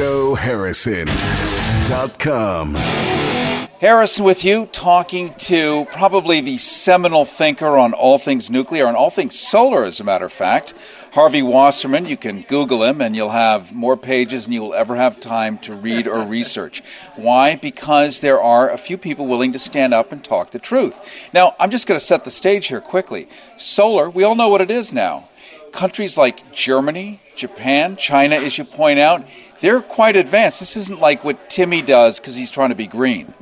JoeHarrison.com. Harrison with you, talking to probably the seminal thinker on all things nuclear and all things solar, as a matter of fact. Harvey Wasserman, you can Google him and you'll have more pages than you will ever have time to read or research. Why? Because there are a few people willing to stand up and talk the truth. Now, I'm just going to set the stage here quickly. Solar, we all know what it is now. Countries like Germany, Japan, China, as you point out, they're quite advanced. This isn't like what Timmy does because he's trying to be green.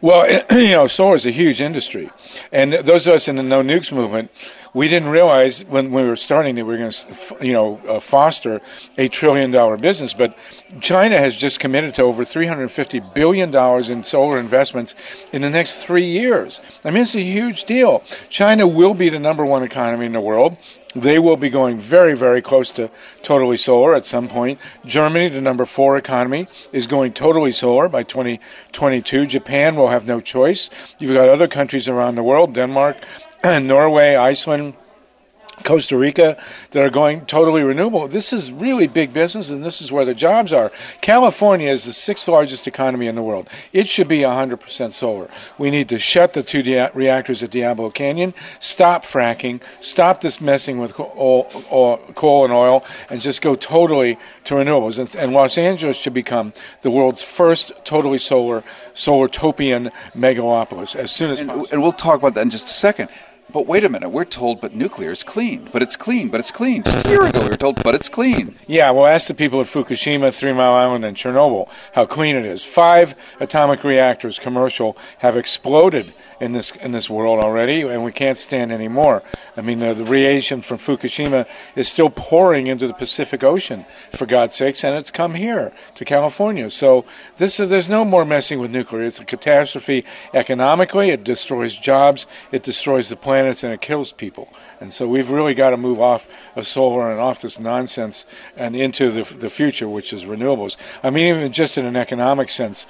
Well, you know, solar is a huge industry, and those of us in the no nukes movement, we didn't realize when we were starting that we were going to, you know, uh, foster a trillion dollar business. But China has just committed to over 350 billion dollars in solar investments in the next three years. I mean, it's a huge deal. China will be the number one economy in the world. They will be going very, very close to totally solar at some point. Germany, the number four economy, is going totally solar by 2022. Japan will have no choice. You've got other countries around the world, Denmark, Norway, Iceland, Costa Rica that are going totally renewable. This is really big business, and this is where the jobs are. California is the sixth largest economy in the world. It should be 100% solar. We need to shut the two di- reactors at Diablo Canyon, stop fracking, stop this messing with coal, oil, coal and oil, and just go totally to renewables. And, and Los Angeles should become the world's first totally solar, solar topian megalopolis as soon as and, possible. And we'll talk about that in just a second. But wait a minute, we're told, but nuclear is clean. But it's clean, but it's clean. Just a year ago, we were told, but it's clean. Yeah, well, ask the people at Fukushima, Three Mile Island, and Chernobyl how clean it is. Five atomic reactors, commercial, have exploded in this in this world already, and we can't stand any more. I mean, the radiation from Fukushima is still pouring into the Pacific Ocean, for God's sakes, and it's come here to California. So this uh, there's no more messing with nuclear. It's a catastrophe economically. It destroys jobs. It destroys the planets, and it kills people. And so we've really got to move off of solar and off this nonsense and into the, the future, which is renewables. I mean, even just in an economic sense.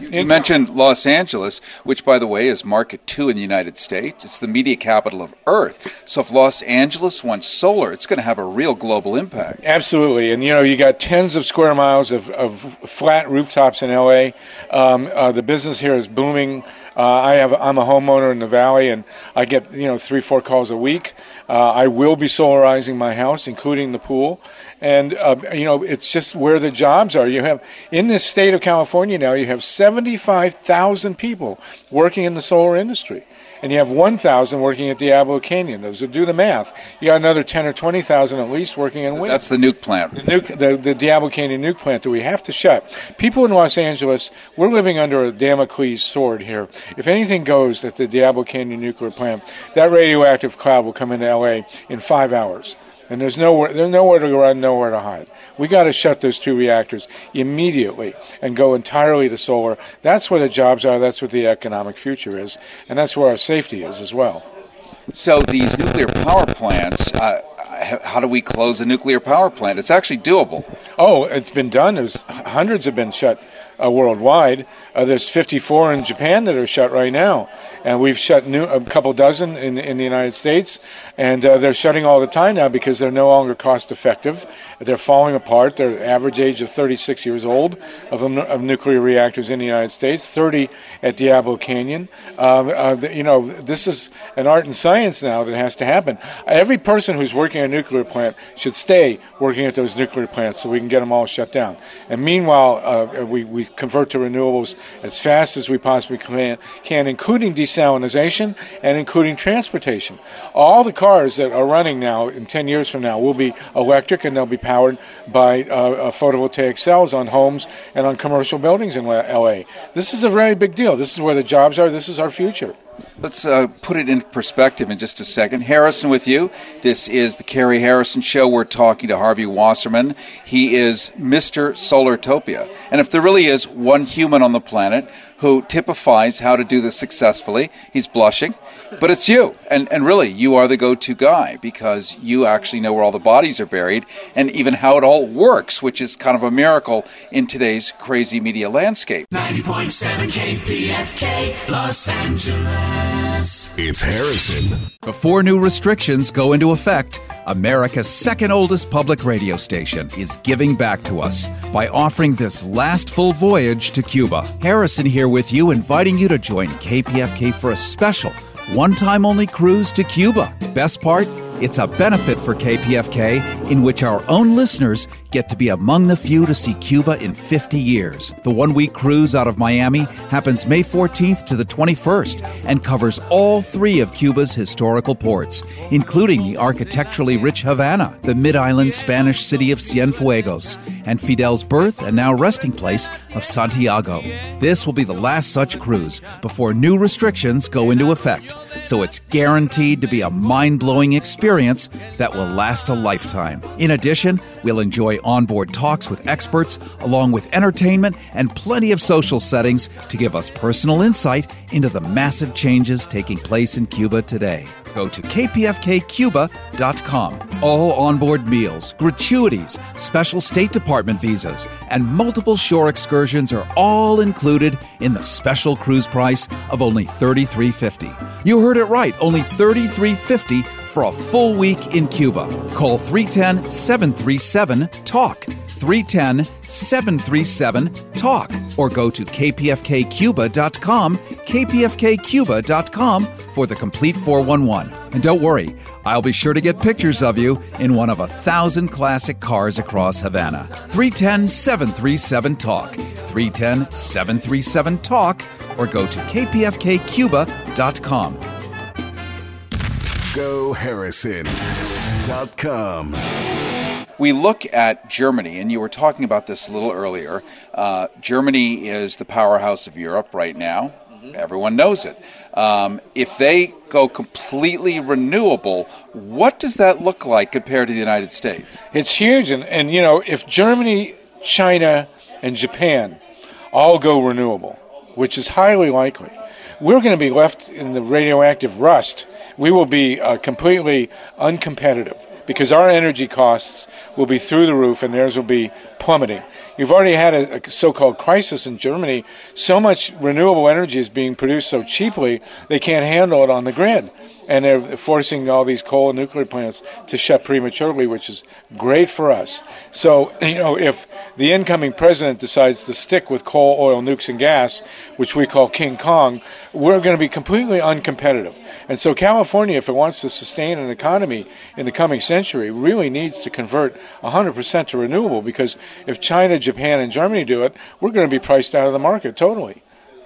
you mentioned Los Angeles, which, by the way, is market two in the United States. It's the media capital of Earth. So if Los Angeles wants solar, it's going to have a real global impact. Absolutely. And, you know, you got tens of square miles of, of flat rooftops in L.A. Um, uh, the business here is booming. Uh, I have I'm a homeowner in the valley, and I get you know three four calls a week. Uh, I will be solarizing my house, including the pool, and uh, you know it's just where the jobs are. You have in this state of California now, you have 75,000 people working in the solar industry and you have 1,000 working at Diablo Canyon. Those do the math. You got another 10 or 20,000 at least working in wind. That's the nuke plant. The, nuke, the, the Diablo Canyon nuke plant that we have to shut. People in Los Angeles, we're living under a Damocles sword here. If anything goes at the Diablo Canyon nuclear plant, that radioactive cloud will come into LA in five hours. And there's nowhere, there's nowhere to run, nowhere to hide. We got to shut those two reactors immediately and go entirely to solar. That's where the jobs are. That's what the economic future is, and that's where our safety is as well. So these nuclear power plants. Uh, how do we close a nuclear power plant? It's actually doable. Oh, it's been done. There's hundreds have been shut uh, worldwide. Uh, there's 54 in Japan that are shut right now, and we've shut new, a couple dozen in in the United States, and uh, they're shutting all the time now because they're no longer cost effective. They're falling apart. They're average age of 36 years old of, of nuclear reactors in the United States, 30 at Diablo Canyon. Um, uh, you know, this is an art and science now that has to happen. Every person who's working at a nuclear plant should stay working at those nuclear plants so we can get them all shut down. And meanwhile, uh, we, we convert to renewables as fast as we possibly can, can, including desalination and including transportation. All the cars that are running now in 10 years from now will be electric and they'll be powered by uh, uh photovoltaic cells on homes and on commercial buildings in LA. This is a very big deal. This is where the jobs are. This is our future. Let's uh, put it in perspective in just a second. Harrison with you. This is the Carrie Harrison Show. We're talking to Harvey Wasserman. He is Mr. Solartopia. And if there really is one human on the planet who typifies how to do this successfully, he's blushing. But it's you. And, and really, you are the go to guy because you actually know where all the bodies are buried and even how it all works, which is kind of a miracle in today's crazy media landscape. 90.7 KPFK, Los Angeles. It's Harrison. Before new restrictions go into effect, America's second oldest public radio station is giving back to us by offering this last full voyage to Cuba. Harrison here with you, inviting you to join KPFK for a special one time only cruise to Cuba. Best part? It's a benefit for KPFK in which our own listeners get to be among the few to see Cuba in 50 years. The one week cruise out of Miami happens May 14th to the 21st and covers all three of Cuba's historical ports, including the architecturally rich Havana, the mid island Spanish city of Cienfuegos, and Fidel's birth and now resting place of Santiago. This will be the last such cruise before new restrictions go into effect, so it's guaranteed to be a mind blowing experience that will last a lifetime. In addition, we'll enjoy onboard talks with experts, along with entertainment and plenty of social settings to give us personal insight into the massive changes taking place in Cuba today. Go to kpfkcuba.com. All onboard meals, gratuities, special State Department visas, and multiple shore excursions are all included in the special cruise price of only $33.50. You heard it right, only $33.50 for a full week in Cuba. Call 310 737 TALK. 310 737 TALK or go to kpfkcuba.com, kpfkcuba.com for the complete 411. And don't worry, I'll be sure to get pictures of you in one of a thousand classic cars across Havana. 310 737 TALK, 310 737 TALK, or go to kpfkcuba.com. GoHarrison.com. We look at Germany, and you were talking about this a little earlier. Uh, Germany is the powerhouse of Europe right now. Everyone knows it. Um, if they go completely renewable, what does that look like compared to the United States? It's huge, and, and you know, if Germany, China, and Japan all go renewable, which is highly likely, we're going to be left in the radioactive rust. We will be uh, completely uncompetitive because our energy costs will be through the roof and theirs will be plummeting. You've already had a, a so called crisis in Germany. So much renewable energy is being produced so cheaply, they can't handle it on the grid. And they're forcing all these coal and nuclear plants to shut prematurely, which is great for us. So, you know, if the incoming president decides to stick with coal, oil, nukes, and gas, which we call King CONG, we're going to be completely uncompetitive. And so, California, if it wants to sustain an economy in the coming century, really needs to convert 100% to renewable because if China, Japan, and Germany do it, we're going to be priced out of the market totally.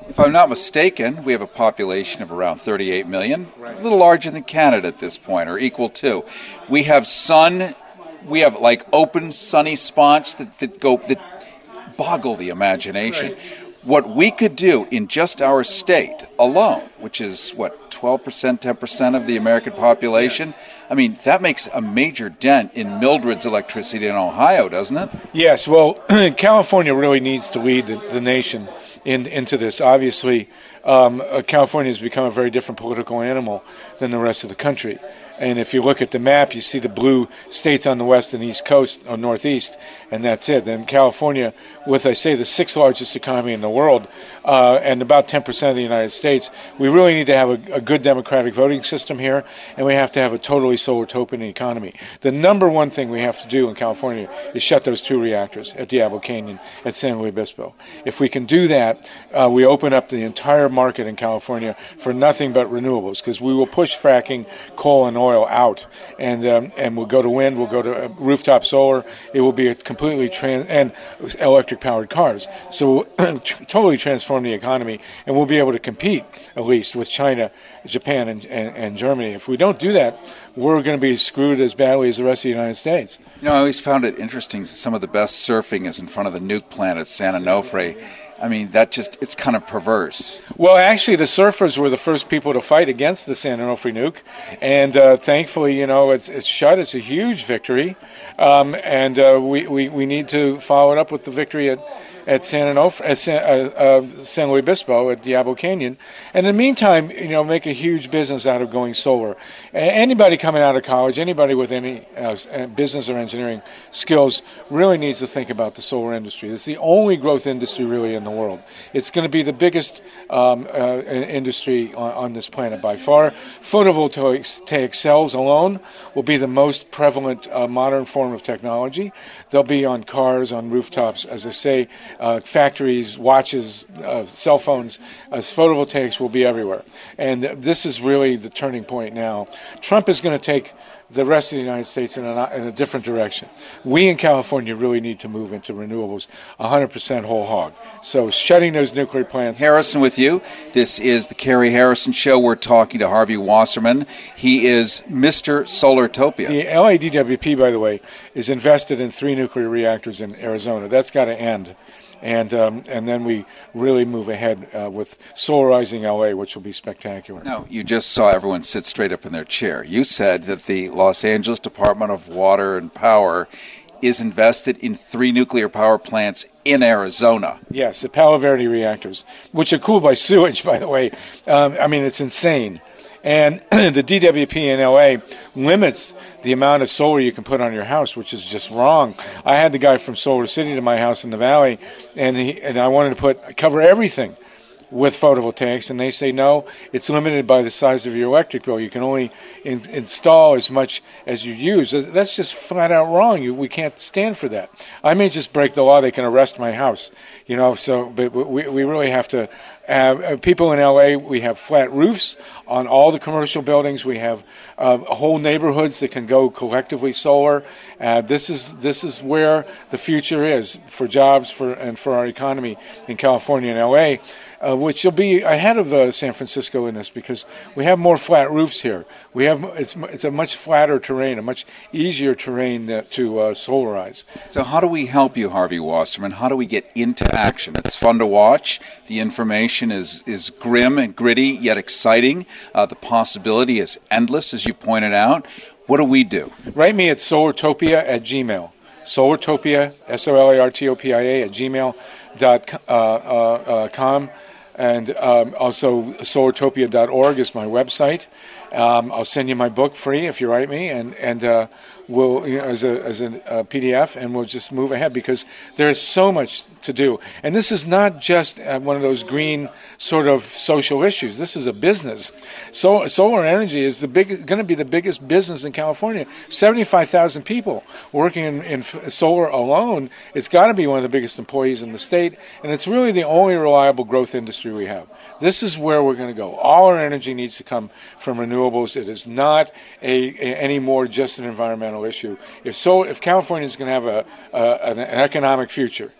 If I'm not mistaken, we have a population of around 38 million, a little larger than Canada at this point, or equal to. We have sun, we have like open sunny spots that, that go that boggle the imagination. What we could do in just our state alone, which is what 12%, 10% of the American population, I mean, that makes a major dent in Mildred's electricity in Ohio, doesn't it? Yes, well, California really needs to lead the, the nation in, into this. Obviously, um, uh, California has become a very different political animal than the rest of the country. And if you look at the map, you see the blue states on the west and east coast or northeast, and that's it. Then California, with I say the sixth largest economy in the world, uh, and about 10% of the United States, we really need to have a, a, good democratic voting system here, and we have to have a totally solar token economy. The number one thing we have to do in California is shut those two reactors at Diablo Canyon at San Luis Obispo. If we can do that, uh, we open up the entire market in California for nothing but renewables, because we will push fracking, coal, and oil out, and um, and we'll go to wind, we'll go to uh, rooftop solar. It will be a completely trans and electric powered cars. So we'll totally transform the economy, and we'll be able to compete at least with China, Japan, and, and, and Germany. If we don't do that, we're going to be screwed as badly as the rest of the United States. You know, I always found it interesting that some of the best surfing is in front of the nuke plant at San Onofre. I mean, that just, it's kind of perverse. Well, actually, the surfers were the first people to fight against the San Onofre nuke. And uh, thankfully, you know, it's, it's shut. It's a huge victory. Um, and uh, we, we, we need to follow it up with the victory at, at San at San, uh, uh, San Luis Obispo at Diablo Canyon. And in the meantime, you know, make a huge business out of going solar. anybody coming out of college, anybody with any uh, uh, business or engineering skills, really needs to think about the solar industry. It's the only growth industry really in the world. It's going to be the biggest um, uh, industry on, on, this planet by far. Photovoltaic cells alone will be the most prevalent uh, modern form of technology. They'll be on cars, on rooftops, as I say uh, factories, watches, uh, cell phones, uh, photovoltaics will be everywhere. And this is really the turning point now. Trump is going to take the rest of the United States in a, in a, different direction. We in California really need to move into renewables 100% whole hog. So shutting those nuclear plants. Harrison with you. This is the Kerry Harrison Show. We're talking to Harvey Wasserman. He is Mr. Solartopia. The LADWP, by the way, is invested in three nuclear reactors in Arizona. That's got to end and um, and then we really move ahead uh, with solarizing LA, which will be spectacular. No, you just saw everyone sit straight up in their chair. You said that the Los Angeles Department of Water and Power is invested in three nuclear power plants in Arizona. Yes, the Palo Verde reactors, which are cooled by sewage, by the way. Um, I mean, it's insane. And the DWP in LA limits the amount of solar you can put on your house, which is just wrong. I had the guy from Solar City to my house in the valley, and he, and I wanted to put cover everything with photovoltaics, and they say no, it's limited by the size of your electric bill. You can only in, install as much as you use. That's just flat out wrong. You, we can't stand for that. I may just break the law; they can arrest my house. You know, so but we we really have to. Uh, people in LA, we have flat roofs on all the commercial buildings. We have uh, whole neighborhoods that can go collectively solar. Uh, this is this is where the future is for jobs for and for our economy in California and LA uh, which will be ahead of uh, San Francisco in this because we have more flat roofs here. We have it's it's a much flatter terrain, a much easier terrain to uh, solarize. So how do we help you, Harvey Wasserman? How do we get into action? It's fun to watch. The information is is grim and gritty yet exciting. Uh, the possibility is endless, as you pointed out. What do we do? Write me at solartopia at gmail. Solartopia, S O L A R T O P I A, at gmail dot uh, uh, com. And um, also, solartopia.org is my website. Um, I'll send you my book free if you write me, and and uh, we'll you know, as a as a, a, PDF, and we'll just move ahead because there is so much to do. And this is not just uh, one of those green sort of social issues. This is a business. So solar energy is the big going to be the biggest business in California. Seventy five thousand people working in, in solar alone. It's got to be one of the biggest employees in the state, and it's really the only reliable growth industry we have. This is where we're going to go. All our energy needs to come from renewables. It is not a, a anymore just an environmental issue. If so, if California is going to have a, a an economic future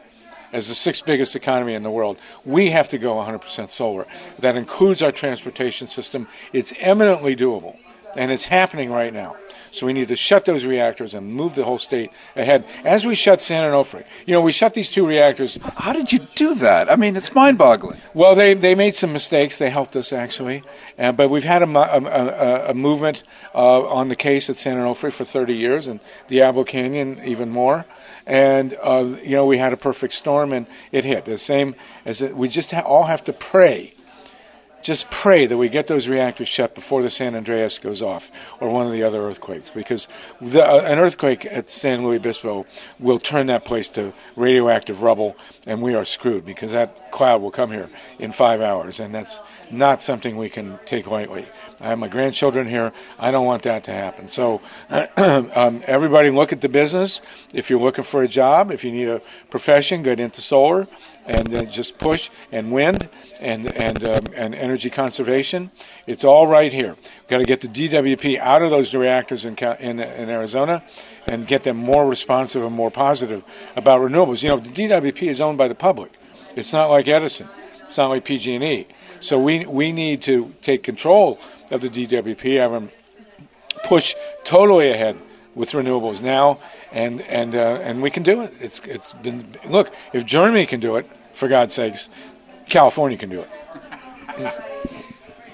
as the sixth biggest economy in the world, we have to go 100% solar. That includes our transportation system. It's eminently doable, and it's happening right now. So we need to shut those reactors and move the whole state ahead. As we shut San Onofre, you know, we shut these two reactors. How did you do that? I mean, it's mind-boggling. Well, they, they made some mistakes. They helped us actually, uh, but we've had a, a, a movement uh, on the case at San Onofre for 30 years, and Diablo Canyon even more. And uh, you know, we had a perfect storm, and it hit the same as it, we just ha- all have to pray just pray that we get those reactors shut before the San Andreas goes off or one of the other earthquakes, because the, uh, an earthquake at San Luis Obispo will turn that place to radioactive rubble, and we are screwed because that cloud will come here in five hours, and that's not something we can take lightly. I have my grandchildren here. I don't want that to happen. So, um, everybody, look at the business. If you're looking for a job, if you need a profession, get into solar and then just push and wind and and um, and energy conservation. It's all right here. We've got to get the DWP out of those reactors in, in in Arizona and get them more responsive and more positive about renewables. You know, the DWP is owned by the public. It's not like Edison. It's not like PG&E. So we we need to take control of the DWP. Them push totally ahead with renewables now and and uh, and we can do it. It's it's been look if Germany can do it, for God's sakes, California can do it.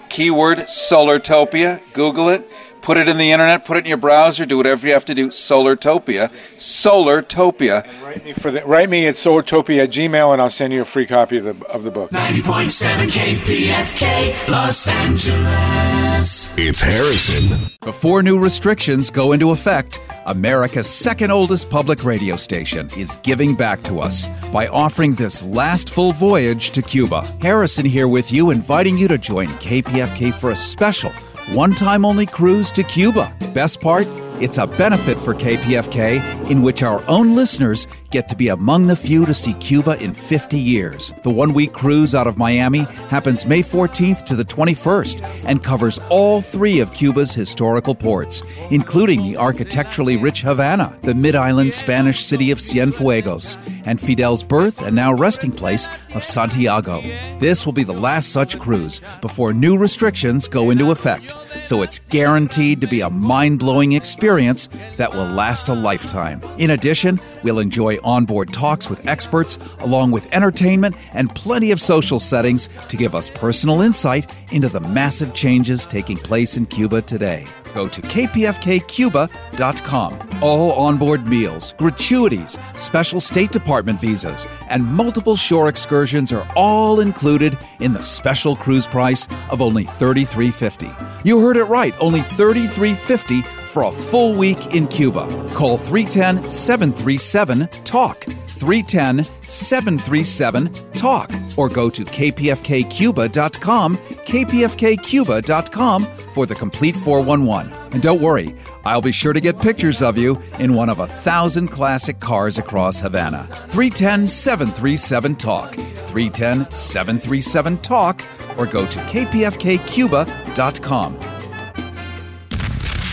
Keyword Solartopia. Google it Put it in the internet, put it in your browser, do whatever you have to do. Solartopia. Solartopia. Write me for the, write me at solartopia at gmail and I'll send you a free copy of the of the book. 90.7 KPFK, Los Angeles. It's Harrison. Before new restrictions go into effect, America's second oldest public radio station is giving back to us by offering this last full voyage to Cuba. Harrison here with you, inviting you to join KPFK for a special one time only cruise to Cuba. Best part? It's a benefit for KPFK in which our own listeners get to be among the few to see Cuba in 50 years. The one week cruise out of Miami happens May 14th to the 21st and covers all three of Cuba's historical ports, including the architecturally rich Havana, the mid island Spanish city of Cienfuegos, and Fidel's birth and now resting place of Santiago. This will be the last such cruise before new restrictions go into effect, so it's guaranteed to be a mind blowing experience that will last a lifetime. In addition, we'll enjoy onboard talks with experts, along with entertainment and plenty of social settings to give us personal insight into the massive changes taking place in Cuba today. Go to kpfkcuba.com. All onboard meals, gratuities, special State Department visas, and multiple shore excursions are all included in the special cruise price of only $33.50. You heard it right, only $33.50 for a full week in Cuba. Call 310 737 TALK. 310 737 TALK or go to kpfkcuba.com, kpfkcuba.com for the complete 411. And don't worry, I'll be sure to get pictures of you in one of a thousand classic cars across Havana. 310 737 TALK, 310 737 TALK or go to kpfkcuba.com.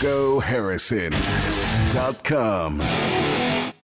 GoHarrison.com.